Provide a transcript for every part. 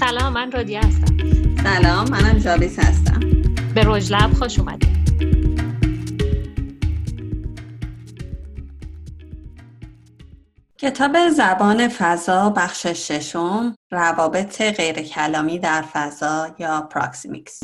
سلام من رودیا هستم. سلام منم جاویس هستم. به رژ لب خوش اومدید. کتاب زبان فضا بخش ششم روابط غیر کلامی در فضا یا proxemics.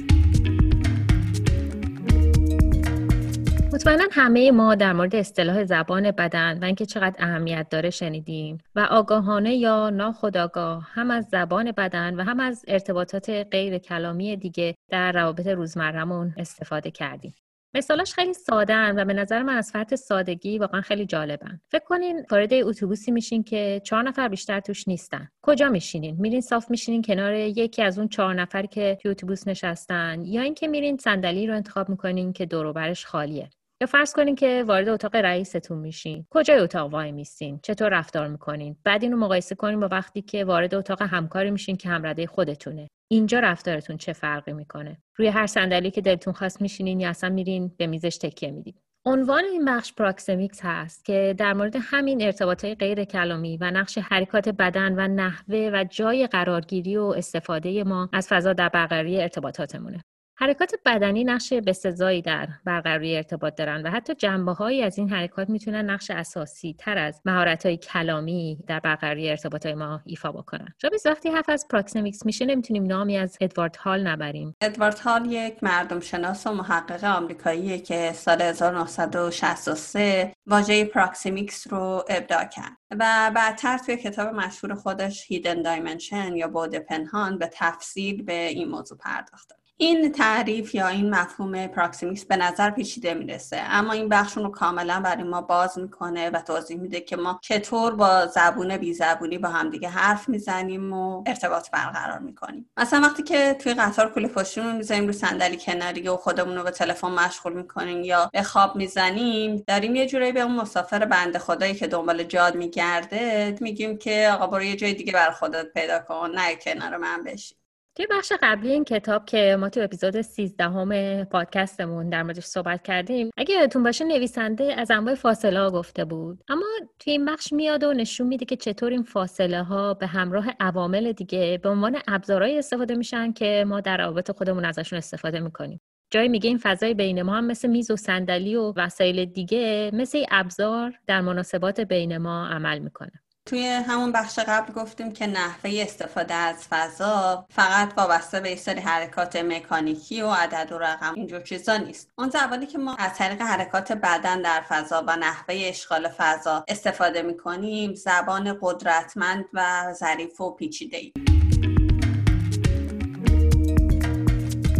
مطمئنا همه ما در مورد اصطلاح زبان بدن و اینکه چقدر اهمیت داره شنیدیم و آگاهانه یا ناخودآگاه هم از زبان بدن و هم از ارتباطات غیر کلامی دیگه در روابط روزمرهمون استفاده کردیم. مثالاش خیلی ساده و به نظر من از فرط سادگی واقعا خیلی جالبن. فکر کنین وارد اتوبوسی میشین که چهار نفر بیشتر توش نیستن. کجا میشینین؟ میرین صاف میشینین کنار یکی از اون چهار نفر که توی اتوبوس نشستن یا اینکه میرین صندلی رو انتخاب می‌کنین که دور خالیه. یا فرض کنین که وارد اتاق رئیستون میشین. کجای اتاق وای میستین؟ چطور رفتار می‌کنین؟ بعد اینو مقایسه کنین با وقتی که وارد اتاق همکاری میشین که همرده خودتونه. اینجا رفتارتون چه فرقی می‌کنه؟ روی هر صندلی که دلتون خواست میشینین یا اصلا میرین به میزش تکیه میدین. عنوان این بخش proxemics هست که در مورد همین ارتباطات غیر کلامی و نقش حرکات بدن و نحوه و جای قرارگیری و استفاده ما از فضا در برقراری ارتباطاتمونه. حرکات بدنی نقش بسزایی در برقراری ارتباط دارن و حتی جنبه هایی از این حرکات می‌تونن نقش اساسی تر از مهارت های کلامی در برقراری ارتباط های ما ایفا بکنن. جابیز وقتی حرف از proxemics میشه نمی‌تونیم نامی از ادوارد هال نبریم. ادوارد هال یک مردم شناس و محقق آمریکاییه که سال 1963 واژه proxemics رو ابداع کرد و بعدتر توی کتاب مشهور خودش Hidden Dimension یا بعد پنهان به تفصیل به این موضوع پرداخته. این تعریف یا این مفهوم proxemics به نظر پیچیده می‌رسه. اما این بخش رو کاملا برای ما باز می‌کنه و توضیح میده که ما چطور با زبون بی زبونی با همدیگه حرف می‌زنیم و ارتباط برقرار می‌کنیم. مثلا وقتی که توی قطار کوله پشتیمون رو می‌زنیم رو صندلی کناری و خودمون رو به تلفن مشغول می‌کنیم یا به خواب می‌زنیم داریم یه جورایی به اون مسافر بنده خدایی که دنبال جا میگرده میگیم که آقا برو یه جای دیگه بر خودت پیدا کن نه کنار من بشی توی بخش قبلی این کتاب که ما تو اپیزود 13 همه پادکستمون در موردش صحبت کردیم اگه یادتون باشه نویسنده از انواع فاصله ها گفته بود. اما توی این بخش میاد و نشون میده که چطور این فاصله ها به همراه عوامل دیگه به عنوان ابزارهایی استفاده میشن که ما در روابط خودمون ازشون استفاده می‌کنیم. جایی میگه این فضای بین ما هم مثل میز و صندلی و وسایل دیگه مثل ابزار در مناسبات بین ما عمل می‌کنه. توی همون بخش قبل گفتیم که نحوه استفاده از فضا فقط وابسته به سری حرکات مکانیکی و عدد و رقم اینجور چیزا نیست. اون زبانی که ما از طریق حرکات بدن در فضا و نحوه اشغال فضا استفاده می‌کنیم زبان قدرتمند و ظریف و پیچیده ای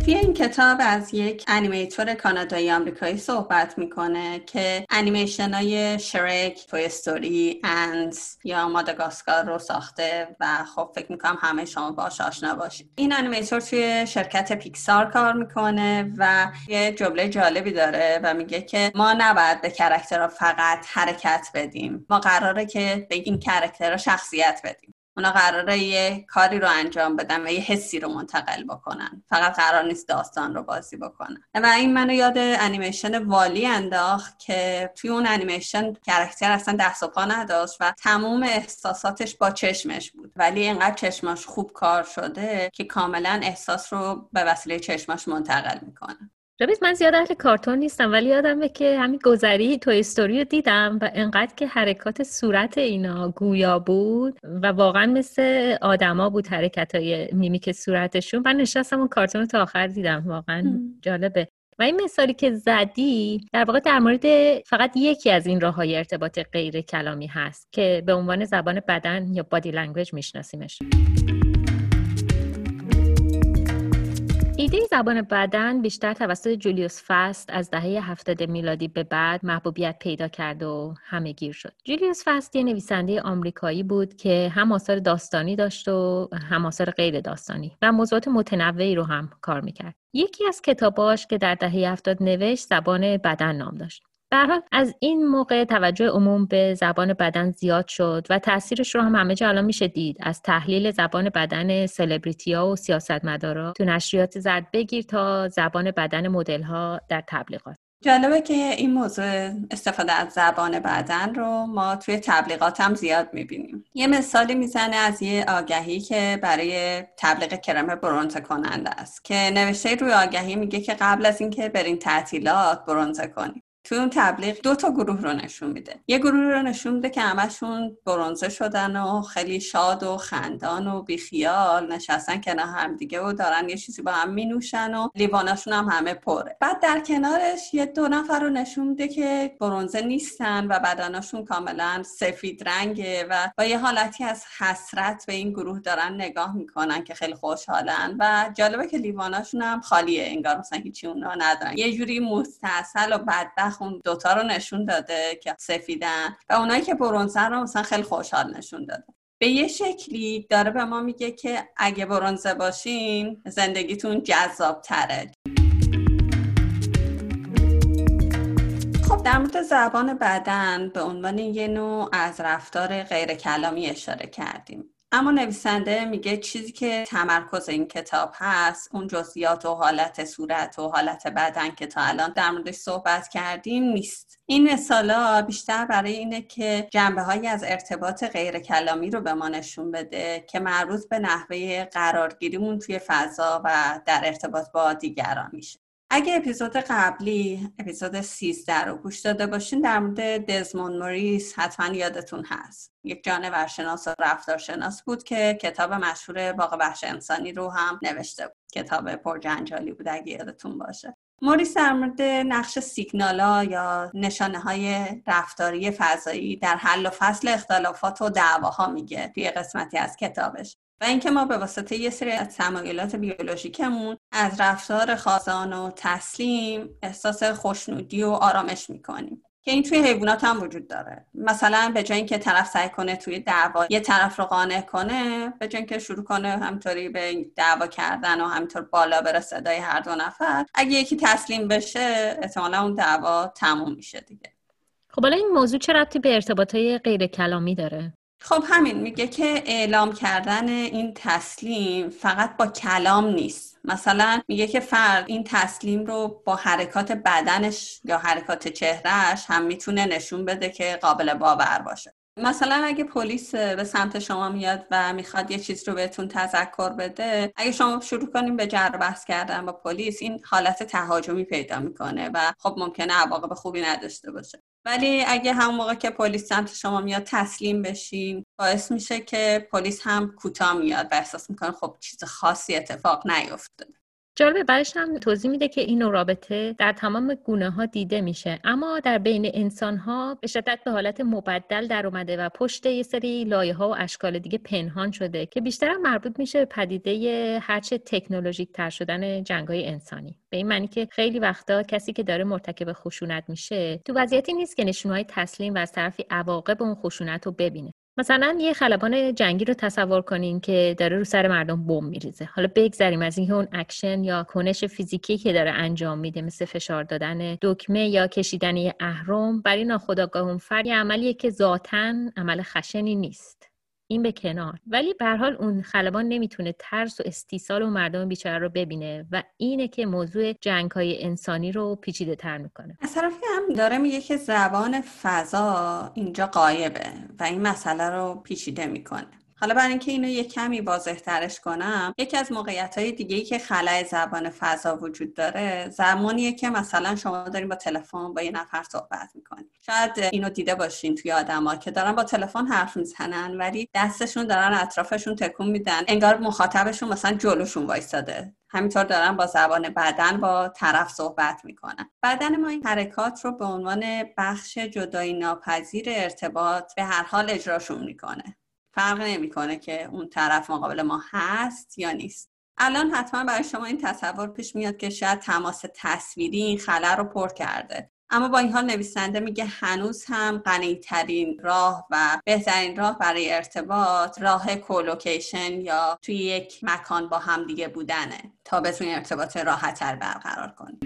توی این کتاب از یک انیمیتور کانادایی آمریکایی صحبت می‌کنه که انیمیشن های شرک، توی استوری، انس یا ماداگاسکار رو ساخته و خب فکر می‌کنم همه شما باش آشنا باشید. این animator توی شرکت پیکسار کار می‌کنه و یه جمله جالبی داره و میگه که ما نباید به character ها فقط حرکت بدیم. ما قراره که به این character ها شخصیت بدیم. اونا قراره یه کاری رو انجام بدن و یه حسی رو منتقل بکنن. فقط قرار نیست داستان رو بازی بکنن. و این منو یاد انیمیشن والی انداخت که توی اون انیمیشن character اصلا دست و پا نداشت و تموم احساساتش با چشمش بود. ولی اینقدر چشماش خوب کار شده که کاملا احساس رو به وسیله چشماش منتقل می‌کنه. رابیز من زیاد اهل کارتون نیستم ولی یادمه که همین گذری Toy Story رو دیدم و انقدر که حرکات صورت اینا گویا بود و واقعا مثل آدما بود حرکت های میمیک صورتشون. من نشستم اون کارتون رو تا آخر دیدم واقعا جالبه. و این مثالی که زدی در واقع در مورد فقط یکی از این راه های ارتباط غیر کلامی هست که به عنوان زبان بدن یا body language میشناسیمش. زبان بدن بیشتر توسط جولیوس فست از دهه 70 میلادی به بعد محبوبیت پیدا کرد و همه گیر شد. جولیوس فست یه نویسنده آمریکایی بود که هم آثار داستانی داشت و هم آثار غیر داستانی و موضوعات متنوعی رو هم کار می‌کرد. یکی از کتاباش که در دهه 70 نوشت زبان بدن نام داشت. حال از این موقع توجه عموم به زبان بدن زیاد شد و تاثیرش رو هم همه جا الان میشه دید. از تحلیل زبان بدن سلبریتی ها و سیاستمدارا تو نشریات زرد بگیر تا زبان بدن مدل ها در تبلیغات. جالبه که این موضوع استفاده از زبان بدن رو ما توی تبلیغات هم زیاد می‌بینیم. یه مثالی می‌زنه از یه آگهی که برای تبلیغ کرم برونزه کننده است که نوشته روی آگهی میگه که قبل از اینکه برین تعطیلات برونزه کنیم توی اون تبلیغ دو تا گروه رو نشون میده. یه گروه رو نشون میده که همشون برونزه شدن و خیلی شاد و خندان و بیخیال نشستن کنار هم دیگه و دارن یه چیزی با هم مینوشن و لیواناشون هم همه پره. بعد در کنارش یه دو نفر رو نشون میده که برونزه نیستن و بدناشون کاملا سفید رنگه و با یه حالتی از حسرت به این گروه دارن نگاه می‌کنن که خیلی خوشحالن و جالبه که لیواناشون هم خالیه انگار مثلا هیچی اونا ندارن. یه جوری مستاصل و بدبخت اون دوتا رو نشون داده که سفیدن و اونایی که برونزن رو مثلا خیلی خوشحال نشون داده. به یه شکلی داره به ما میگه که اگه برونزه باشین زندگیتون جذاب تره خب در مورد زبان بدن به عنوان یه نوع از رفتار غیر کلامی اشاره کردیم. اما نویسنده میگه چیزی که تمرکز این کتاب هست اون جزئیات و حالت صورت و حالت بدن که تا الان در موردش صحبت کردیم نیست. این مثالا بیشتر برای اینه که جنبه هایی از ارتباط غیر کلامی رو به ما نشون بده که مربوط به نحوه قرارگیریمون توی فضا و در ارتباط با دیگران میشه. اگه اپیزود قبلی اپیزود 13 رو گوش داده باشین در مورد دزمون موریس حتما یادتون هست. یک جانورشناس و رفتارشناس بود که کتاب مشهور باغ وحش انسانی رو هم نوشته بود. کتاب پرجنجالی بود اگه یادتون باشه. موریس در مورد نقش سیگنالا یا نشانه های رفتاری فضایی در حل و فصل اختلافات و دعواها میگه توی قسمتی از کتابش. و اینکه ما به واسطه یه سری از تمایلات بیولوژیکمون از رفتار خازان و تسلیم احساس خوشنودی و آرامش می‌کنیم. که این توی حیوانات هم وجود داره. مثلا به جای اینکه طرف سعی کنه توی دعوا یه طرف رو قانع کنه به جای اینکه شروع کنه همطوری به دعوا کردن و همینطور بالا بره صدای هر دو نفر اگه یکی تسلیم بشه احتمالا اون دعوا تموم میشه دیگه. خب حالا این موضوع چه ربطی به ارتباطهای غیر کلامی داره؟ خب همین میگه که اعلام کردن این تسلیم فقط با کلام نیست. مثلا میگه که فرد این تسلیم رو با حرکات بدنش یا حرکات چهرهش هم می‌تونه نشون بده که قابل باور باشه. مثلا اگه پلیس به سمت شما میاد و می‌خواد یه چیز رو بهتون تذکر بده اگه شما شروع کنیم به جر بحث کردن با پلیس این حالت تهاجمی پیدا می‌کنه و خب ممکنه عواقب خوبی نداشته باشه. ولی اگه هم موقع که پلیس سمت شما میاد تسلیم بشین باعث میشه که پلیس هم کوتاه میاد و احساس می‌کنه خب چیز خاصی اتفاق نیفتاده. جالبه بعدش هم توضیح میده که این رابطه در تمام گونه ها دیده میشه. اما در بین انسان ها به شدت به حالت مبدل در اومده و پشت یه سری لایه ها و اشکال دیگه پنهان شده که بیشتر مربوط میشه به پدیده هرچه تکنولوژیک تر شدن جنگ های انسانی. به این معنی که خیلی وقتا کسی که داره مرتکب خشونت میشه تو وضعیتی نیست که نشونهای تسلیم و از طرفی عواقب اون خشونت رو ببینه. مثلا یه خلبان جنگی رو تصور کنین که داره رو سر مردم بمب میریزه. حالا بگذریم از اینکه اون اکشن یا کنش فیزیکی که داره انجام میده مثل فشار دادن دکمه یا کشیدن یه اهرم برای ناخودآگاه اون فرد یه عملیه که ذاتا عمل خشنی نیست. این به کنار. ولی به حال اون خلبان نمی‌تونه ترس و استیصال و مردم بیچاره رو ببینه و اینه که موضوع جنگ های انسانی رو پیچیده تر می‌کنه. از طرفی هم داره میگه که زبان فضا اینجا غایبه و این مسئله رو پیچیده می‌کنه. حالا برای اینکه اینو یه کمی واضح ترش کنم یکی از موقعیت های دیگه ای که خلای زبان فضا وجود داره زمانیه که مثلا شما دارین با تلفن با یه نفر صحبت می‌کنین. شاید اینو دیده باشین توی آدما که دارن با تلفن حرف می‌زنن ولی دستشون دارن اطرافشون تکون میدن. انگار مخاطبشون مثلا جلوشون وایستاده. همینطور دارن با زبان بدن با طرف صحبت می‌کنن. بدن ما این حرکات رو به عنوان بخش جدایی ناپذیر ارتباط به هر حال اجراشون می‌کنه. فرق نمی‌کنه که اون طرف مقابل ما هست یا نیست. الان حتما برای شما این تصور پیش میاد که شاید تماس تصویری این خلا رو پر کرده. اما با این حال نویسنده میگه هنوز هم غنی ترین راه و بهترین راه برای ارتباط راه کولوکیشن یا توی یک مکان با هم دیگه بودنه تا بتونی ارتباط راحتتر برقرار کنی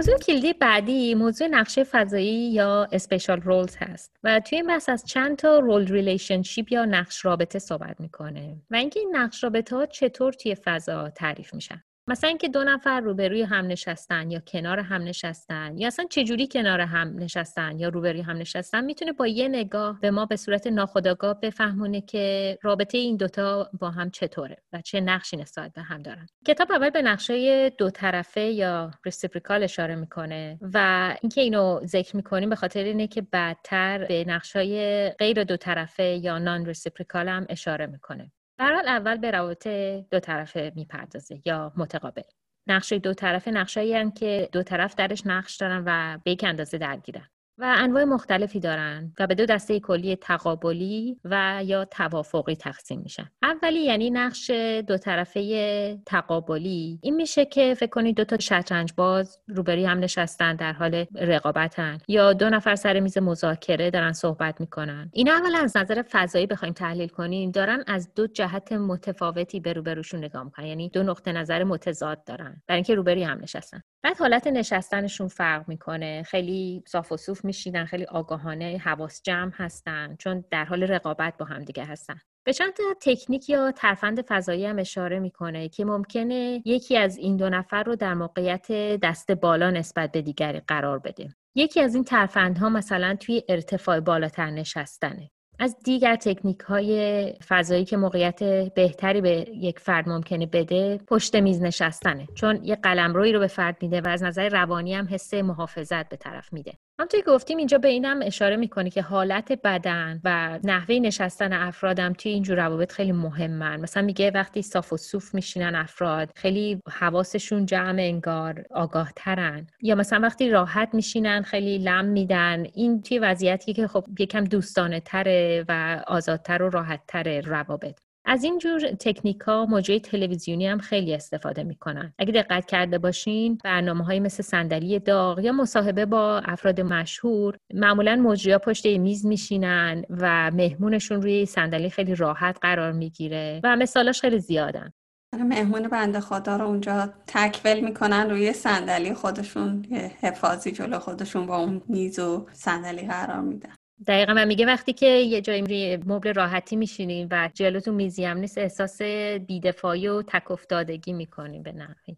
موضوع کلیدی بعدی موضوع نقش فضایی یا spatial roles هست و توی این بحث از چند تا role relationship یا نقش رابطه صحبت می‌کنه. و اینکه این نقش رابطه ها چطور توی فضا تعریف میشن؟ مثلا اینکه دو نفر روبروی هم نشستن یا کنار هم نشستن یا اصلا چجوری کنار هم نشستن یا روبروی هم نشستن می‌تونه با یه نگاه به ما به صورت ناخودآگاه بفهمونه که رابطه این دوتا با هم چطوره و چه نقشی نسبت به هم دارن. کتاب اول به نقش دو طرفه یا reciprocal اشاره می‌کنه و اینکه اینو ذکر می‌کنیم به خاطر اینه که بعدتر به نقشای غیر دو طرفه یا non-reciprocal هم اشاره می‌کنه. در حال اول به روابط دو طرفه می‌پردازه یا متقابل. نقشه دو طرفه نقشایی که دو طرف درش نقش دارن و به یک اندازه درگیرن. و انواع مختلفی دارن و به دو دسته کلی تقابلی و یا توافقی تقسیم میشن. اولی یعنی نقش دو طرفه تقابلی. این میشه که فکر کنید دو تا شطرنج باز روبری هم نشستن در حال رقابتن یا دو نفر سر میز مذاکره دارن صحبت می‌کنن. اینا اولا از نظر فضایی بخوایم تحلیل کنیم دارن از دو جهت متفاوتی به روبروشون نگاه می‌کنن. یعنی دو نقطه نظر متضاد دارن. برای اینکه روبری هم نشستن. بعد حالت نشستنشون فرق می‌کنه. خیلی صاف و صوف میشینن خیلی آگاهانه حواس جمع هستن چون در حال رقابت با هم دیگه هستن. به چند تکنیک یا ترفند فضایی هم اشاره می‌کنه که ممکنه یکی از این دو نفر رو در موقعیت دست بالا نسبت به دیگری قرار بده. یکی از این ترفندها مثلا توی ارتفاع بالاتر نشستنه. از دیگر تکنیک های فضایی که موقعیت بهتری به یک فرد ممکنه بده پشت میز نشستنه چون یه قلمرویی رو به فرد میده و از نظر روانی هم حس محافظت به طرف میده. همونطوری گفتیم اینجا به اینم اشاره می‌کنه که حالت بدن و نحوه نشستن افرادم توی اینجور روابط خیلی مهمن. مثلا میگه وقتی صاف و صوف میشینن افراد خیلی حواسشون جمع انگار آگاه ترن یا مثلا وقتی راحت میشینن خیلی لم میدن. این توی وضعیتی که خب یکم دوستانه تره و آزادتر و راحت تره روابط. از این جور تکنیک ها مجری تلویزیونی هم خیلی استفاده می‌کنن. اگه دقت کرده باشین برنامه های مثل صندلی داغ یا مصاحبه با افراد مشهور معمولا مجری پشت میز میشینن و مهمونشون روی صندلی خیلی راحت قرار می‌گیره و مثالاش خیلی زیادن. مهمون بنده خدا رو اونجا تکول می‌کنن روی صندلی خودشون حفاظی جلو خودشون با اون میز و صندلی قرار میدن. دقیقا و میگه وقتی که یه جایی روی مبل راحتی میشینیم و جلوتون میزی هم نیست احساس بیدفاعی و تک افتادگی می‌کنیم به نحوی.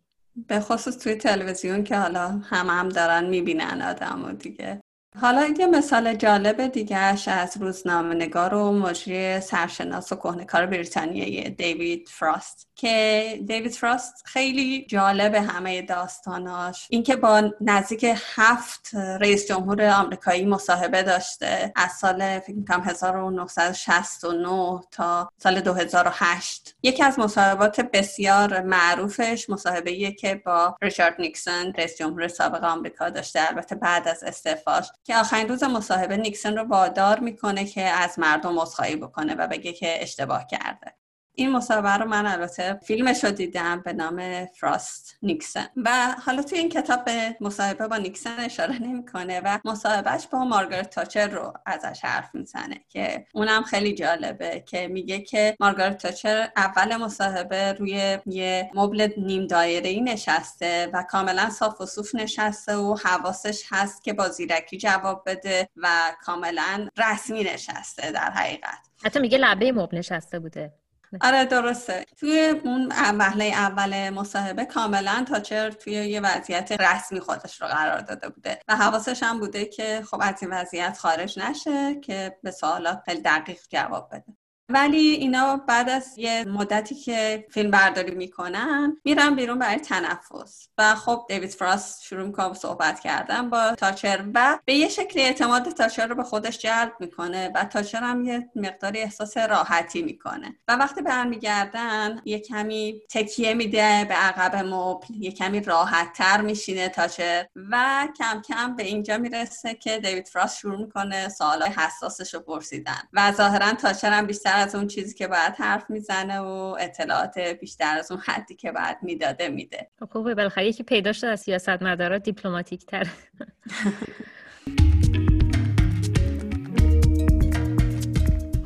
به خصوص توی تلویزیون که حالا هم هم دارن می‌بینن آدم و دیگه. حالا یه مثال جالب دیگهش از روزنامه نگار و مجری سرشناس و کهنکار بریتانیایی دیوید فراست که دیوید فراست خیلی جالب همه داستاناش. اینکه با نزدیک هفت رئیس جمهور آمریکایی مصاحبه داشته از سال فکر می‌کنم 1969 تا سال 2008 یکی از مصاحبات بسیار معروفش مصاحبه که با ریچارد نیکسون رئیس جمهور سابق آمریکا داشته. البته بعد از استعفاش که آخرین روز مصاحبه نیکسون رو وادار می‌کنه که از مردم عذرخواهی بکنه و بگه که اشتباه کرده. این مصاحبه رو من البته فیلمش رو دیدم به نام فراست نیکسن. و حالا توی این کتاب به مصاحبه با نیکسن اشاره نمی‌کنه و مصاحبهش با مارگارت تاچر رو ازش حرف می‌زنه که اونم خیلی جالبه که میگه که مارگارت تاچر اول مصاحبه روی یه مبل نیم دایره ای نشسته و کاملا صاف و صوف نشسته و حواسش هست که با زیرکی جواب بده و کاملا رسمی نشسته در حقیقت. حتی میگه لبه مبل نشسته بوده. آره درسته. توی اون وهله اول مصاحبه کاملا تاچر توی یه وضعیت رسمی خودش رو قرار داده بوده و حواسش هم بوده که خب از این وضعیت خارج نشه که به سوالات خیلی دقیق جواب بده. ولی اینا بعد از یه مدتی که فیلم برداری می‌کنن میرن بیرون برای تنفس. و خب دیوید فراست شروع می‌کنه صحبت کردن با تاچر و به یه شکلی اعتماد تاچر رو به خودش جلب می‌کنه و تاچر هم یه مقداری احساس راحتی می‌کنه. و وقتی برمیگردن یه کمی تکیه میده به عقب مبل یه کمی راحت تر میشینه تاچر و کم کم به اینجا می‌رسه که دیوید فراست شروع می‌کنه سوالای حساسش رو پرسیدن. و ظاهرا تاچر هم بیشتر از اون چیزی که باید حرف می‌زنه و اطلاعات بیشتر از اون حدی که باید می‌داده میده. خب خوبه بالاخره یکی پیدا شده از سیاست مدارا دیپلماتیک تر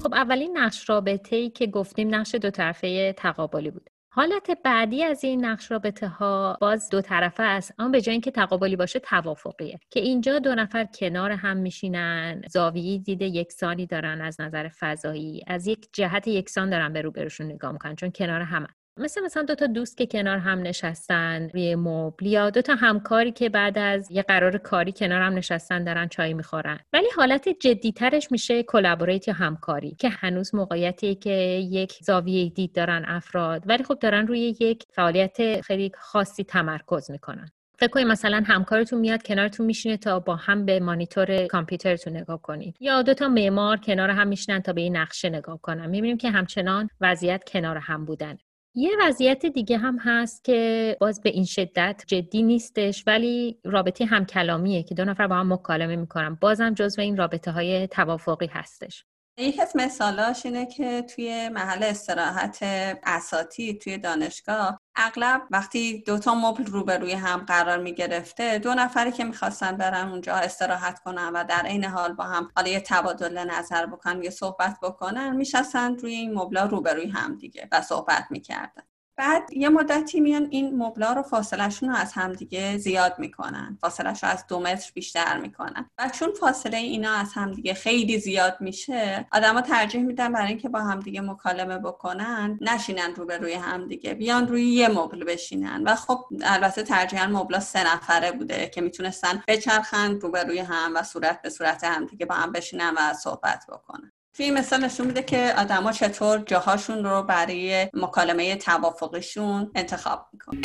خب اولین نقش رابطه ای که گفتیم نقش دو طرفه تقابلی بود. حالت بعدی از این نقش رابطه ها باز دو طرفه است. اما به جای اینکه تقابلی باشه توافقیه. که اینجا دو نفر کنار هم میشینن زاویه دید یکسانی دارن از نظر فضایی. از یک جهت یکسان دارن به روبروشون نگاه می‌کنن چون کنار هم مثل مثلا دو تا دوست که کنار هم نشستن روی مبل یا دو تا همکاری که بعد از یه قرار کاری کنار هم نشستن دارن چای می‌خورن. ولی حالت جدیترش میشه collaborate یا همکاری که هنوز موقعیتی که یک زاویه دید دارن افراد ولی خب دارن روی یک فعالیت خیلی خاصی تمرکز می‌کنن. فکر کنید مثلا همکارتون میاد کنارتون میشینه تا با هم به مانیتور کامپیوترتون نگاه کنید یا دو تا معمار کنار هم میشینن تا به این نقشه نگاه کنن. می‌بینیم که همچنان وضعیت کنار هم بودن. یه وضعیت دیگه هم هست که باز به این شدت جدی نیستش ولی رابطه هم کلامیه که دو نفر با هم مکالمه می‌کنن. بازم جزو این رابطه های توافقی هستش. یکی از مثالاش اینه که توی محل استراحت اساتی توی دانشگاه اغلب وقتی دوتا مبل روبروی هم قرار می گرفته دو نفری که می‌خواستن برن اونجا استراحت کنن و در عین حال با هم حالا یه تبادل نظر بکنن یه صحبت بکنن میشستن روی این مبلا روبروی هم دیگه و صحبت می‌کردن. بعد یه مدتی میان این مبلا رو فاصلهشون رو از همدیگه زیاد می‌کنن. فاصلهش رو از دو متر بیشتر می‌کنن. و چون فاصله اینا از همدیگه خیلی زیاد میشه آدما ترجیح میدن برای اینکه با همدیگه مکالمه بکنن نشینن روبروی همدیگه بیان روی یه مبل بشینن. و خب البته ترجیحا مبلا سه نفره بوده که می‌تونستن بچرخن روبروی هم و صورت به صورت همدیگه با هم بشینن و صحبت بکنن. توی مثال نشون میده که آدما چطور جاهاشون رو برای مکالمه توافقشون انتخاب می‌کنن.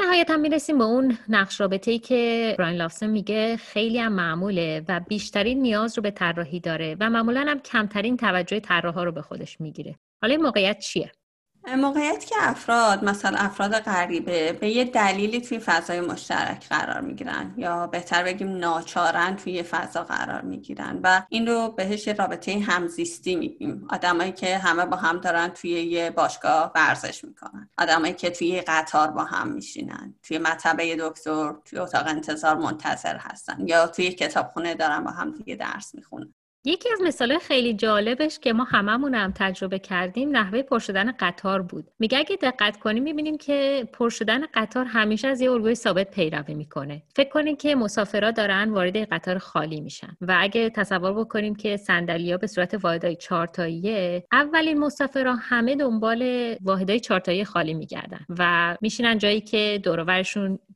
نهایت هم می‌رسیم به اون نقش رابطه ای که براین لافسن میگه خیلی هم معموله و بیشترین نیاز رو به طراحی داره و معمولا هم کمترین توجه طراحا رو به خودش می‌گیره. حالا این موقعیت چیه؟ موقعیت که افراد مثلا افراد غریبه به یه دلیلی توی فضای مشترک قرار می‌گیرن یا بهتر بگیم ناچارن توی فضا قرار می‌گیرن و این رو بهش رابطه همزیستی میگیم. آدمایی که همه با هم دارن توی یه باشگاه ورزش می‌کنن. آدمایی که توی قطار با هم میشینن. توی مطبه دکتر توی اتاق انتظار منتظر هستن یا توی کتابخونه دارن با هم دیگه درس می‌خونن. یکی از مثال خیلی جالبش که ما هممون هم تجربه کردیم نحوه پر شدن قطار بود. میگه اگه دقت کنیم می‌بینیم که پر شدن قطار همیشه از یه الگوی ثابت پیروی می‌کنه. فکر کنید که مسافرا دارن وارد قطار خالی میشن. و اگه تصور بکنیم که صندلی‌ها به صورت واحدهای چهارتاییه اولین مسافرا همه دنبال واحدهای چهارتایی خالی میگردن و میشینن جایی که دور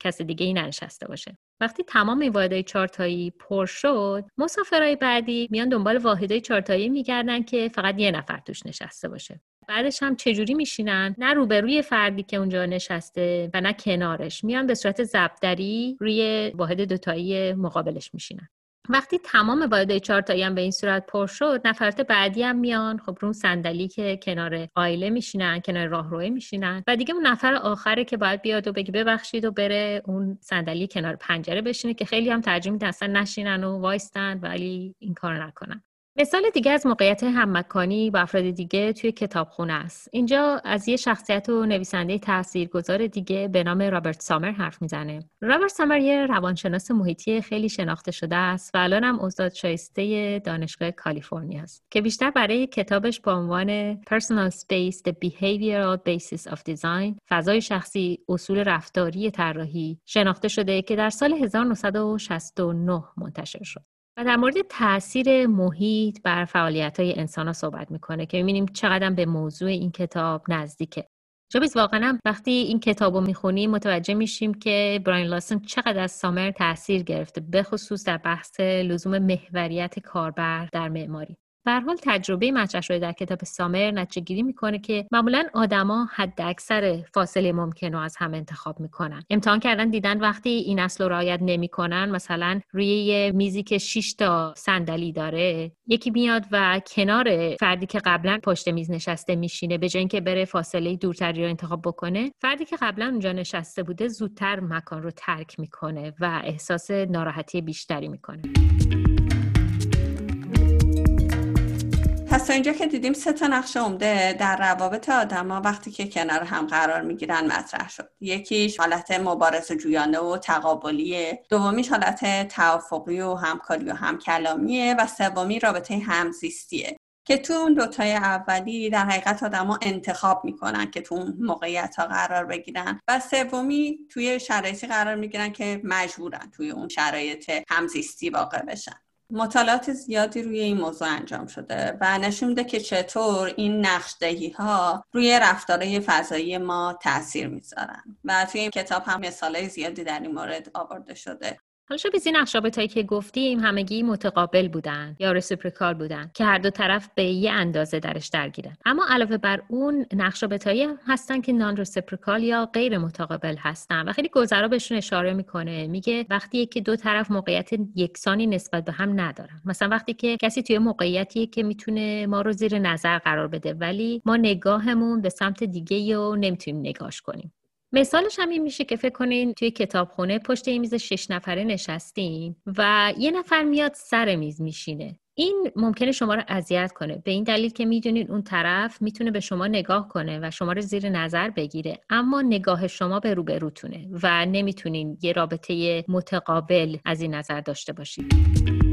کس دیگه ای ننشسته باشه. وقتی تمام این واحدهای چارتایی پر شد مسافرهای بعدی میان دنبال واحدهای چارتایی میگردن که فقط یه نفر توش نشسته باشه. بعدش هم چجوری میشینن؟ نه روبروی فردی که اونجا نشسته و نه کنارش. میان به صورت زبدری روی واحد دوتایی مقابلش میشینن. وقتی تمام واحدهای چهارتایی هم به این صورت پر شد نفرات بعدی هم میان. خب رو صندلی که کنار آیله میشینن کنار راهروی میشینن. و دیگه اون نفر آخره که باید بیاد و بگی ببخشید و بره اون صندلی کنار پنجره بشینه که خیلی هم ترجیح میدن اصلا نشینن و وایستن ولی این کار نکنن. مثال دیگه از موقعیت هممکانی با افراد دیگه توی کتابخونه است. اینجا از یه شخصیت و نویسنده تاثیرگذار دیگه به نام رابرت سامر حرف می‌زنه. رابرت سامر یه روانشناس محیطی خیلی شناخته شده است و الان هم استاد شایسته دانشگاه کالیفرنیا است که بیشتر برای کتابش با عنوان Personal Space The Behavioral Basis of Design فضای شخصی اصول رفتاری طراحی شناخته شده که در سال 1969 منتشر شد. و در مورد تاثیر محیط بر فعالیت های انسان ها صحبت می‌کنه که می‌بینیم چقدر به موضوع این کتاب نزدیکه. جابیز واقعا وقتی این کتاب رو می‌خونیم متوجه میشیم که براین لاسن چقدر از سامر تاثیر گرفته به خصوص در بحث لزوم محوریت کاربر در معماری. به حال تجربه مطرح شده در کتاب سامر نتیجه گیری می‌کنه که معمولا آدما حد اکثر فاصله ممکن رو از هم انتخاب می‌کنن. امتحان کردن دیدن وقتی این اصل رو رعایت نمی‌کنن مثلا روی یه میزی که 6 تا صندلی داره یکی میاد و کنار فردی که قبلا پشت میز نشسته میشینه به جای اینکه بره فاصله دورتری رو انتخاب بکنه فردی که قبلا اونجا نشسته بوده زودتر مکان رو ترک می‌کنه و احساس ناراحتی بیشتری می‌کنه. پس تا اینجا که دیدیم سه تا نقشه عمده در روابط آدما وقتی که کنار هم قرار می‌گیرن مطرح شد. یکیش حالت مبارز جویانه و تقابلیه. دومیش حالت توافقی و همکاری و همکلامیه. و سومی رابطه همزیستیه. که تو اون دوتای اولی در حقیقت آدما انتخاب می‌کنن که تو اون موقعیت ها قرار بگیرن. و سومی توی شرایطی قرار می‌گیرن که مجبورن توی اون شرایط همزیستی واقع بشن. مطالعات زیادی روی این موضوع انجام شده و نشون میده که چطور این نقش دهی ها روی رفتارهای فضایی ما تاثیر می‌ذارن. و توی این کتاب هم مثالهای زیادی در این مورد آورده شده. حالا شب این نقش رابطایی که گفتیم همگی متقابل بودن یا رسیپریکال بودن که هر دو طرف به یه اندازه درش درگیرن. اما علاوه بر اون نقش رابطایی هستن که نان رسیپریکال یا غیر متقابل هستن و خیلی گذرا بهشون اشاره می‌کنه. میگه وقتی که دو طرف موقعیت یکسانی نسبت به هم ندارن. مثلا وقتی که کسی توی موقعیتی که می‌تونه ما رو زیر نظر قرار بده ولی ما نگاهمون به سمت دیگه و نمی‌تونیم نگاش کنیم. مثالش هم این میشه که فکر کنین توی کتابخونه پشت این میز شش نفره نشستین و یه نفر میاد سر میز میشینه. این ممکنه شما رو اذیت کنه. به این دلیل که می‌دونید اون طرف می‌تونه به شما نگاه کنه و شما رو زیر نظر بگیره. اما نگاه شما به روبروتونه و نمی‌تونین یه رابطه متقابل از این نظر داشته باشید.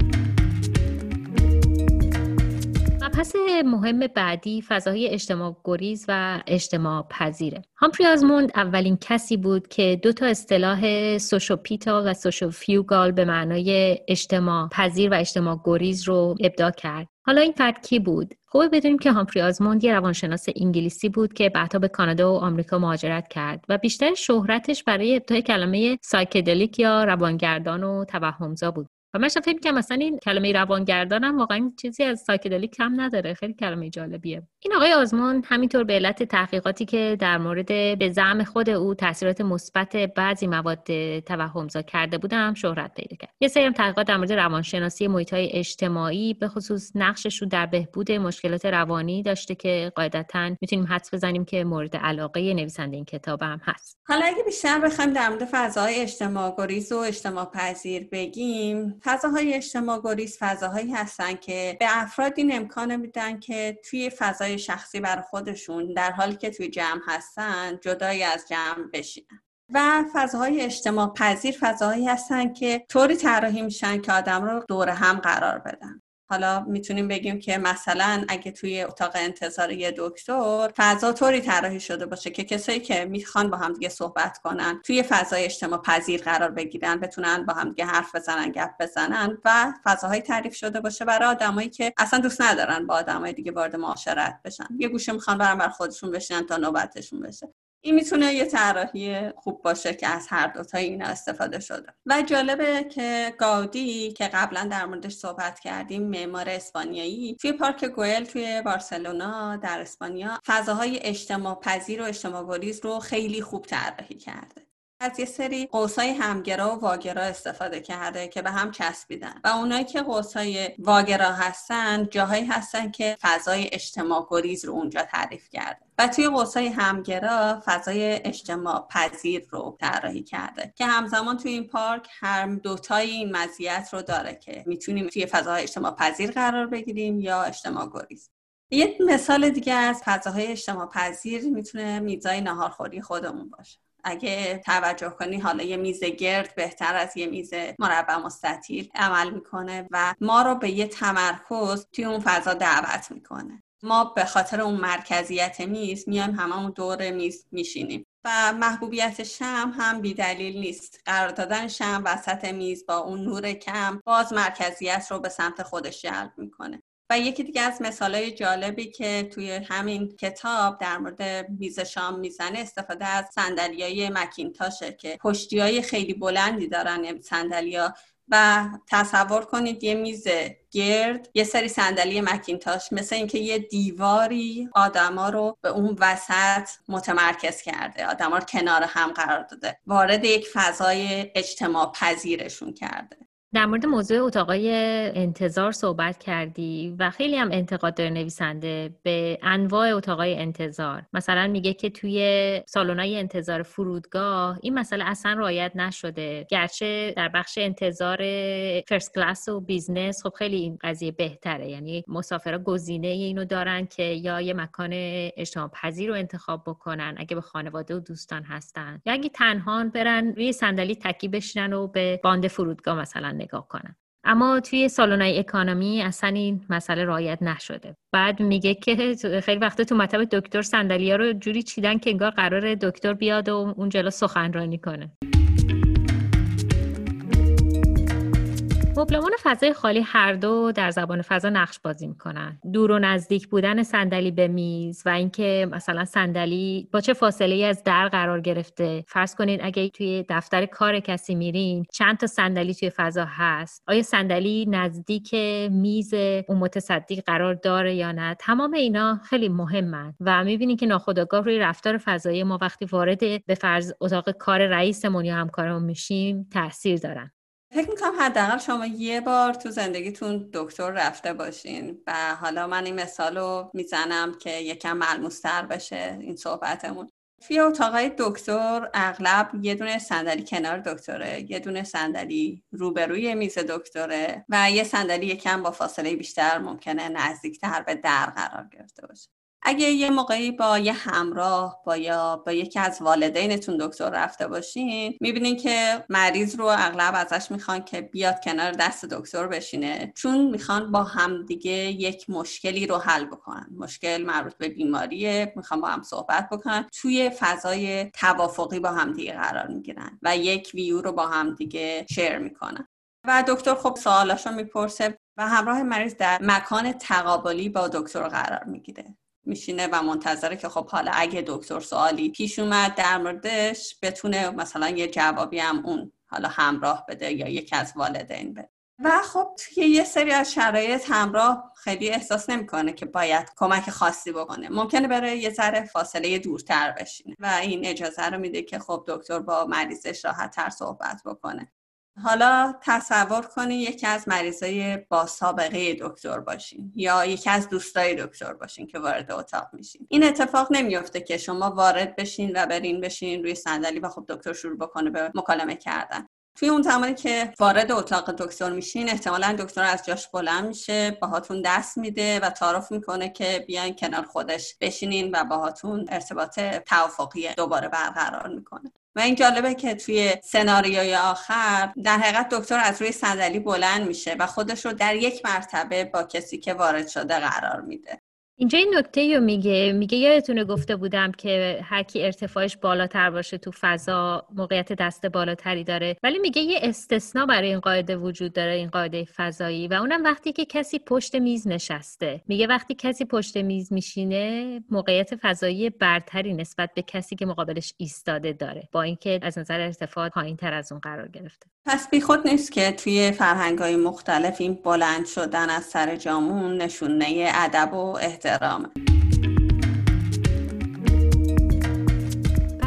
مبحث مهم بعدی فضاهای اجتماع گریز و اجتماع پذیره. هامفری آزموند اولین کسی بود که دو تا اصطلاح سوشوپیتا و سوشوفیوگال به معنای اجتماع پذیر و اجتماع گریز رو ابداع کرد. حالا این فرد کی بود؟ خوبه بدونیم که هامفری آزموند یه روانشناس انگلیسی بود که بعدها به کانادا و آمریکا مهاجرت کرد و بیشتر شهرتش برای ابداع کلمه psychedelic یا روانگردان و توهمزا بود. و من فکر کنم مثلا این کلمه روانگردانم واقعا چیزی از psychedelic کم نداره. خیلی کلمه جالبیه. این آقای آزموند همینطور به علت تحقیقاتی که در مورد به زعم خود او تاثیرات مثبت بعضی مواد توهمزا کرده بود هم شهرت پیدا کرد. یه سری تحقیقات در مورد روانشناسی محیط اجتماعی به خصوص نقشش در بهبود مشکلات روانی داشته که قاعدتا می‌تونیم حدس بزنیم که مورد علاقه نویسنده این کتاب هم هست. حالا اگه بیشتر بخوایم در مورد فضای اجتماع گریز و اجتماع پذیر بگیم فضاهای اجتماع گریز فضاهایی هستن که به افراد این امکان میدن که توی فضای شخصی بر خودشون در حالی که توی جمع هستن جدایی از جمع بشینن. و فضاهای اجتماع پذیر فضاهایی هستن که طوری طراحی میشن که آدم رو دور هم قرار بدن. حالا می‌تونیم بگیم که مثلا اگه توی اتاق انتظار یه دکتر فضا طوری طراحی شده باشه که کسایی که می‌خوان با هم دیگه صحبت کنن توی فضای اجتماع پذیر قرار بگیرن بتونن با هم دیگه حرف بزنن گپ بزنن و فضاهای تعریف شده باشه برای آدمایی که اصلا دوست ندارن با آدمای دیگه وارد معاشرت بشن. یه گوشه می‌خوان برن بر خودشون بشینن تا نوبتشون بشه. این می‌تونه یه طراحی خوب باشه که از هر دوتا اینا استفاده شده. و جالبه که گاودی که قبلا در موردش صحبت کردیم معمار اسپانیایی توی پارک گوئل توی بارسلونا در اسپانیا فضاهای اجتماع پذیر و اجتماع رو خیلی خوب طراحی کرده. از یه سری قوسای همگرا و واگرا استفاده کرده که به هم چسبیدن. و اونایی که قوسای واگرا هستن جاهایی هستن که فضای اجتماع گریز رو اونجا تعریف کرده. و توی قوسای همگرا فضای اجتماع پذیر رو طراحی کرده که همزمان توی این پارک هر دوتای این مزیت رو داره که می‌تونیم توی فضای اجتماع پذیر قرار بگیریم یا اجتماع گریز یه مثال دیگه از فضاهای اجتماع پذیر می‌تونه میزای نهارخوری خودمون باشه. اگه توجه کنی حالا یه میز گرد بهتر از یه میز مربع مستطیل عمل می‌کنه و ما رو به یه تمرکز توی اون فضا دعوت می‌کنه. ما به خاطر اون مرکزیت میز میایم هممون دور میز میشینیم و محبوبیت شم هم بیدلیل نیست. قرار دادن شم وسط میز با اون نور کم باز مرکزیت رو به سمت خودش جلب می‌کنه. و یکی دیگه از مثالهای جالبی که توی همین کتاب در مورد میز شام می‌زنه استفاده از های مکینتاشه که پشتی های خیلی بلندی دارن این صندلیا و تصور کنید یه میز گرد یه سری صندلی مکینتاش مثل اینکه یه دیواری آدما رو به اون وسط متمرکز کرده آدما رو کنار هم قرار داده وارد یک فضای اجتماع پذیرشون کرده. در مورد موضوع اتاقای انتظار صحبت کردی و خیلی هم انتقاد داره نویسنده به انواع اتاقای انتظار. مثلا میگه که توی سالن‌های انتظار فرودگاه این مسئله اصلا رعایت نشده. گرچه در بخش انتظار first class و business خب خیلی این قضیه بهتره. یعنی مسافرها گزینه اینو دارن که یا یه مکان اجتماع پذیر رو انتخاب بکنن اگه به خانواده و دوستان هستن. یا اگه تنها برن روی صندلی تکی بشینن و به باند فرودگاه مثلا نگاه کنن اما توی سالن‌های اکانومی اصلا این مسئله رعایت نشده. بعد میگه که خیلی وقتا تو مطب دکتر صندلی‌ها رو جوری چیدن که انگار قرار دکتر بیاد و اون جلو سخنرانی کنه. مبلمان فضای خالی هر دو در زبان فضا نقش بازی می‌کنن. دور و نزدیک بودن صندلی به میز و اینکه مثلا صندلی با چه فاصله ای از در قرار گرفته. فرض کنید اگه توی دفتر کار کسی میرین چند تا صندلی توی فضا هست؟ آیا صندلی نزدیک میز اون متصدی قرار داره یا نه؟ تمام اینا خیلی مهمن و می‌بینید که ناخودآگاه روی رفتار فضایی ما وقتی وارد به فرض اتاق کار رئیسمون یا همکارمون میشیم تاثیر دارن. فکر می‌کنم حداقل شما یه بار تو زندگیتون دکتر رفته باشین و حالا من این مثال رو می‌زنم که یکم ملموستر بشه این صحبتمون. توی اتاقای دکتر اغلب یه دونه صندلی کنار دکتره یه دونه صندلی روبروی میز دکتره و یه صندلی یکم با فاصله بیشتر ممکنه نزدیکتر به در قرار گرفته باشه. اگه یه موقعی با یه همراه با یا با یکی از والدینتون دکتر رفته باشین می‌بینین که مریض رو اغلب ازش می‌خوان که بیاد کنار دست دکتر بشینه چون می‌خوان با هم دیگه یک مشکلی رو حل بکنن. مشکل مربوط به بیماریه می‌خوان با هم صحبت بکنن. توی فضای توافقی با هم دیگه قرار می‌گیرن و یک ویو رو با هم دیگه شیر می‌کنن. و دکتر خب سوالاشو می‌پرسه و همراه مریض در مکان تقابلی با دکتر قرار می‌گیره. میشینه و منتظره که خب حالا اگه دکتر سوالی پیش اومد در موردش بتونه مثلا یه جوابی هم اون حالا همراه بده یا یکی از والدین بده. و خب توی یه سری از شرایط همراه خیلی احساس نمی‌کنه که باید کمک خاصی بکنه. ممکنه بره یه ذره فاصله دورتر بشینه و این اجازه رو میده که خب دکتر با مریضش راحت تر صحبت بکنه. حالا تصور کنید یکی از مریضای با سابقه دکتر باشین یا یکی از دوستای دکتر باشین که وارد اتاق میشین. این اتفاق نمیفته که شما وارد بشین و برین بشین روی صندلی و خب دکتر شروع بکنه به مکالمه کردن. توی اون زمانی که وارد اتاق دکتر میشین احتمالا دکتر از جاش بلند میشه باهاتون دست میده و تعارف می‌کنه که بیاین کنار خودش بشینین و باهاتون ارتباط توافقی دوباره برقرار می‌کنه. و این جالبه که توی سناریوی آخر در حقیقت دکتر از روی صندلی بلند میشه و خودش رو در یک مرتبه با کسی که وارد شده قرار میده. اینجا این نکته رو میگه. میگه یادتونه گفته بودم که هر کی ارتفاعش بالاتر باشه تو فضا موقعیت دست بالاتری داره. ولی میگه یه استثنا برای این قاعده وجود داره این قاعده فضایی. و اونم وقتی که کسی پشت میز نشسته. میگه وقتی کسی پشت میز میشینه موقعیت فضایی برتری نسبت به کسی که مقابلش ایستاده داره. با اینکه از نظر ارتفاع پایین تر از اون قرار گرفته. پس بی خود نیست که توی فرهنگ های مختلف این بلند شدن از سر جامون نشونه ادب و Rahmen.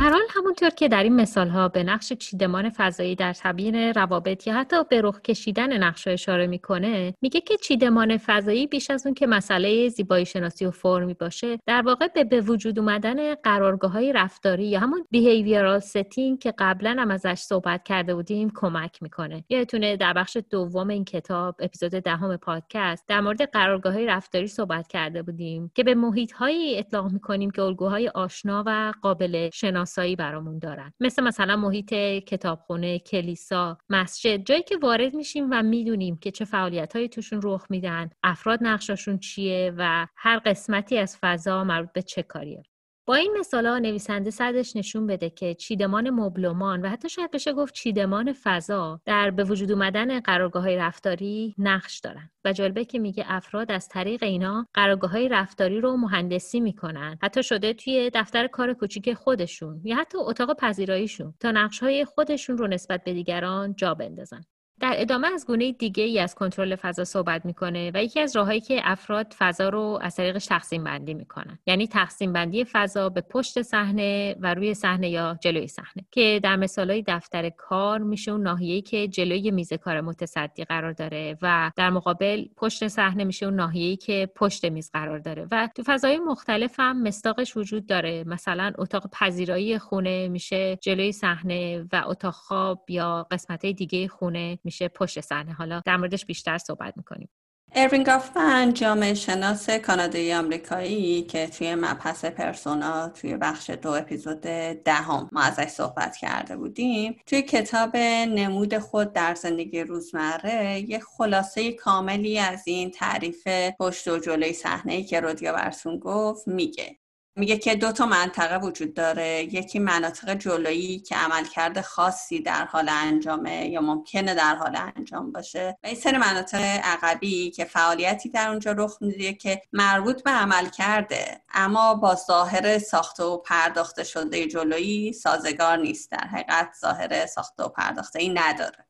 هر حال همونطور که در این مثال ها به نقش چیدمان فضایی در تبیین روابط یا حتی به رخ کشیدن نقش اشاره می‌کنه میگه که چیدمان فضایی بیش از اون که مسئله زیبایی شناسی و فرمی باشه در واقع به به وجود اومدن قرارگاه های رفتاری یا همون behavioral setting که قبلا هم ازش صحبت کرده بودیم کمک می‌کنه. یادتونه در بخش دوم این کتاب اپیزود دهم پادکست در مورد قرارگاه های رفتاری صحبت کرده بودیم که به محیط هایی اطلاق می‌کنیم که الگوهای آشنا و قابل شناسی شناسایی برامون دارن. مثل مثلا محیط کتابخونه کلیسا مسجد جایی که وارد میشیم و می‌دونیم که چه فعالیت هایی توشون رخ میدن افراد نقشاشون چیه و هر قسمتی از فضا مربوط به چه کاریه. با این مثالا نویسنده صدش نشون بده که چیدمان مبلمان و حتی شاید بشه گفت چیدمان فضا در به وجود اومدن قرارگاه های رفتاری نقش دارن. و جالبه که میگه افراد از طریق اینا قرارگاه های رفتاری رو مهندسی می‌کنن. حتی شده توی دفتر کار کوچیک خودشون یا حتی اتاق پذیراییشون تا نقش های خودشون رو نسبت به دیگران جا بندازن. در ادامه از گونه دیگه ای از کنترل فضا صحبت می‌کنه و یکی از راههایی که افراد فضا رو از طریقش تقسیم بندی می‌کنن. یعنی تقسیم بندی فضا به پشت صحنه و روی صحنه یا جلوی صحنه که در مثالهای دفتر کار میشه اون ناحیه‌ای که جلوی میز کار متصدی قرار داره و در مقابل پشت صحنه میشه اون ناحیه‌ای که پشت میز قرار داره. و تو فضای مختلف هم مستاقش وجود داره. مثلا اتاق پذیرایی خونه میشه جلوی صحنه و اتاق خواب یا قسمت دیگه خونه میشه. پشت صحنه. حالا در موردش بیشتر صحبت می‌کنیم. اروین گافمن جامعه شناس کانادایی آمریکایی که توی مبحث پرسونا توی بخش دو اپیزود دهم ما ازش صحبت کرده بودیم توی کتاب نمود خود در زندگی روزمره یه خلاصه کاملی از این تعریف پشت و جلوی صحنه که رودیا برسون گفت میگه. میگه که دو تا منطقه وجود داره. یکی مناطق جلویی که عملکرد خاصی در حال انجامه یا ممکنه در حال انجام باشه. و این سری مناطق عقبی که فعالیتی در اونجا رخ میده که مربوط به عمل کرده اما با ظاهر ساخته و پرداخته شده جلویی سازگار نیست. در حقیقت ظاهر ساخته و پرداخته ای نداره.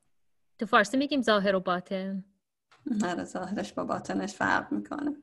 تو فارسی میگیم ظاهر و باطن. آره ظاهرش با باطنش فرق می‌کنه.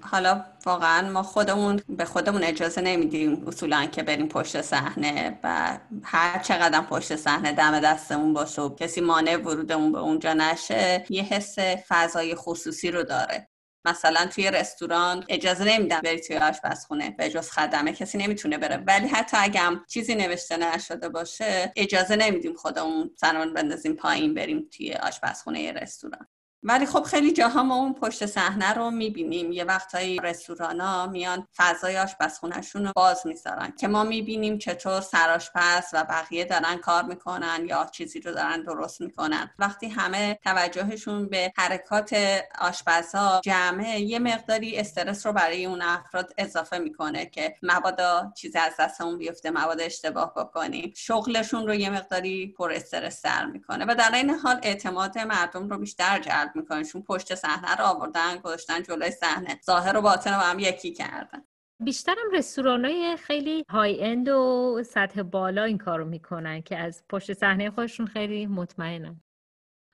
حالا واقعا ما خودمون به خودمون اجازه نمیدیم اصولا که بریم پشت صحنه و هر چقدر پشت صحنه دم دستمون باشه و کسی مانع ورودمون به اونجا نشه یه حس فضای خصوصی رو داره. مثلا توی رستوران اجازه نمیدم بری توی آشپزخونه به جز خدمه کسی نمی‌تونه بره. ولی حتی اگه هم چیزی نوشته نشده باشه اجازه نمیدیم خودمون سنان بندازیم پایین بریم توی آشپزخونه رستوران. ولی خب خیلی جاها ما اون پشت صحنه رو می‌بینیم. یه وقتایی ها میان فضای آشپزخونهشون رو باز می‌ذارن که ما می‌بینیم چطور سرآشپز و بقیه دارن کار می‌کنن یا چیزی رو دارن درست می‌کنن. وقتی همه توجهشون به حرکات آشپزها جمعه یه مقداری استرس رو برای اون افراد اضافه می‌کنه که مبادا چیزی از دستمون بیفته مبادا اشتباه بکنیم. شغلشون رو یه مقداری پر استرس در می‌کنه. و در این حال اعتماد مردم رو بیشتر جلب می‌کنه چون پشت صحنه رو آوردن گذاشتن جلوی صحنه. ظاهر و باطن رو هم یکی کردن. بیشترم رستوران های خیلی high-end و سطح بالا این کارو می‌کنن که از پشت صحنه خودشون خیلی مطمئنن.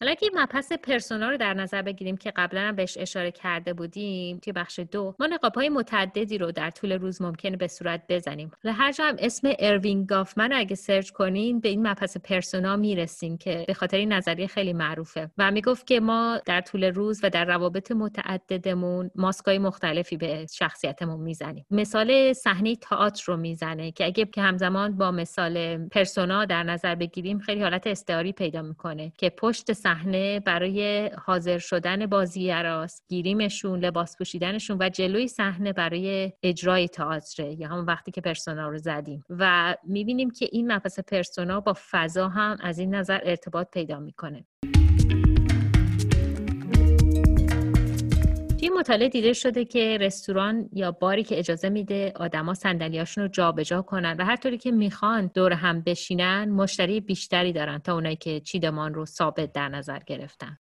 حالا اگه مبحث پرسونا رو در نظر بگیریم که قبلا هم بهش اشاره کرده بودیم توی بخش دو ما نقاب های متعددی رو در طول روز ممکنه به صورت بزنیم. هر جا هم اسم اروین گافمن اگه سرچ کنین به این مبحث پرسونا می‌رسیم که به خاطر این نظریه خیلی معروفه. و می‌گفت که ما در طول روز و در روابط متعددمون ماسکای مختلفی به شخصیتمون می‌زنیم. مثال صحنه تئاتر رو می‌زنه که اگه که همزمان با مثال پرسونا در نظر بگیریم خیلی حالت استعاری پیدا می‌کنه که پشت صحنه برای حاضر شدن بازیگراست. گیریمشون لباس پوشیدنشون و جلوی صحنه برای اجرای تئاتر یا همون وقتی که پرسونا رو زدیم. و می‌بینیم که این مبحث پرسونا با فضا هم از این نظر ارتباط پیدا می‌کنه. توی مطالعه دیده شده که رستوران یا باری که اجازه میده آدما صندلیاشون رو جابجا کنن و هر طوری که می‌خوان دور هم بشینن مشتری بیشتری دارن تا اونایی که چیدمان رو ثابت در نظر گرفتن.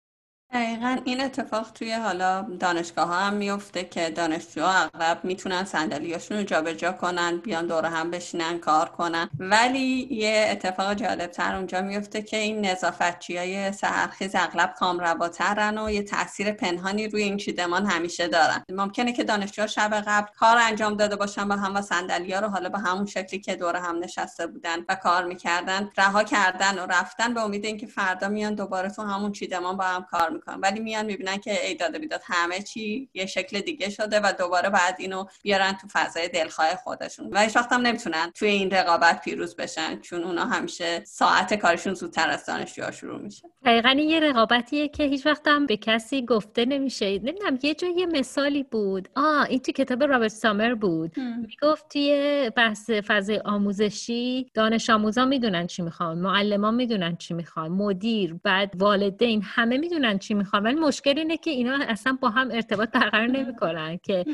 دقیقا این اتفاق توی حالا دانشگاه ها هم میفته که دانشجوها اغلب می‌تونن صندلیاشون رو جابجا کنن بیان دور هم بشینن کار کنن. ولی یه اتفاق جالب تر اونجا میفته که این نظافتچی های سهرخیز اغلب کامرواترن و یه تاثیر پنهانی روی این چیدمان همیشه دارن. ممکنه که دانشجوها شب قبل کار انجام داده باشن با هم و صندلی ها رو حالا به همون شکلی که دور هم نشسته بودن و کار می‌کردن رها کردن و رفتن به امید اینکه فردا میان دوباره تو همون چیدمان با هم کار ولی میان می‌بینن که ای داده بیداد همه چی یه شکل دیگه شده و دوباره بعد اینو بیارن تو فضای دلخواه خودشون. و هیچ وقت هم نمی‌تونن توی این رقابت پیروز بشن چون اونا همیشه ساعت کارشون زودتر از دانشجوها شروع میشه. دقیقا این یه رقابتیه که هیچ وقت هم به کسی گفته نمیشه. نمی‌دونم یه جا یه مثالی بود. آه این تو کتاب رابرت سامر بود. می‌گفت توی بحث فضای آموزشی دانش آموزا می‌دونن چی می‌خوان معلمان می‌دونن چی می‌خوان مدیر بعد والدین همه می‌دونن چی می‌خوان ولی مشکل اینه که اینا اصلا با هم ارتباط برقرار نمی‌کنن که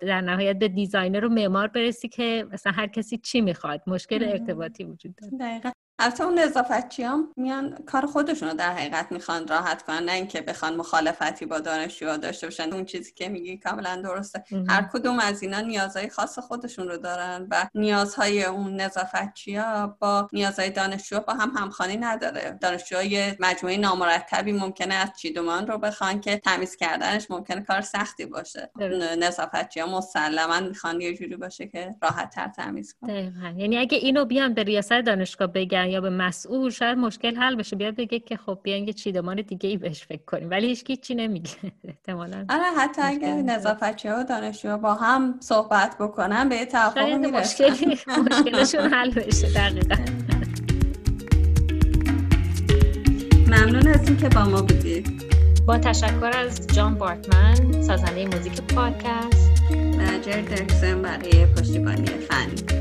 در نهایت به designer و معمار برسی که مثلا هر کسی چی می‌خواد. مشکل ارتباطی وجود داره. البته اون نظافتچی هم میان کار خودشون رو در حقیقت می‌خوان راحت کنن نه اینکه بخوان مخالفتی با دانشجوها داشته باشن. اون چیزی که میگی کاملا درسته. هر کدوم از اینا نیازهای خاص خودشون رو دارن و نیازهای اون نظافتچی ها با نیازهای دانشجو با هم همخوانی نداره. دانشجوهای مجموعه نامرتبی ممکنه از چیدمان رو بخوان که تمیز کردنش ممکنه کار سختی باشه. نظافتچی ها مسلما می‌خوان یه جوری باشه که راحت تر تمیز کنن. یعنی اگه اینو بیان به ریاست دانشگاه بگن یا به مسئول شاید مشکل حل بشه. بیاد بگه که خب بیان یه چیدمان دیگه ای بهش فکر کنیم. ولی هیچ چی نمیگه. احتمالاً آره حتی اگه نظافتچی و دانشجو با هم صحبت بکنن به توافقی می‌رسن. مشکلشون حل بشه دقیقا. ممنون از اینکه با ما بودید با تشکر از جان بارتمن سازنده موزیک پادکست. و جر درکسن برای پشتیبانی فنی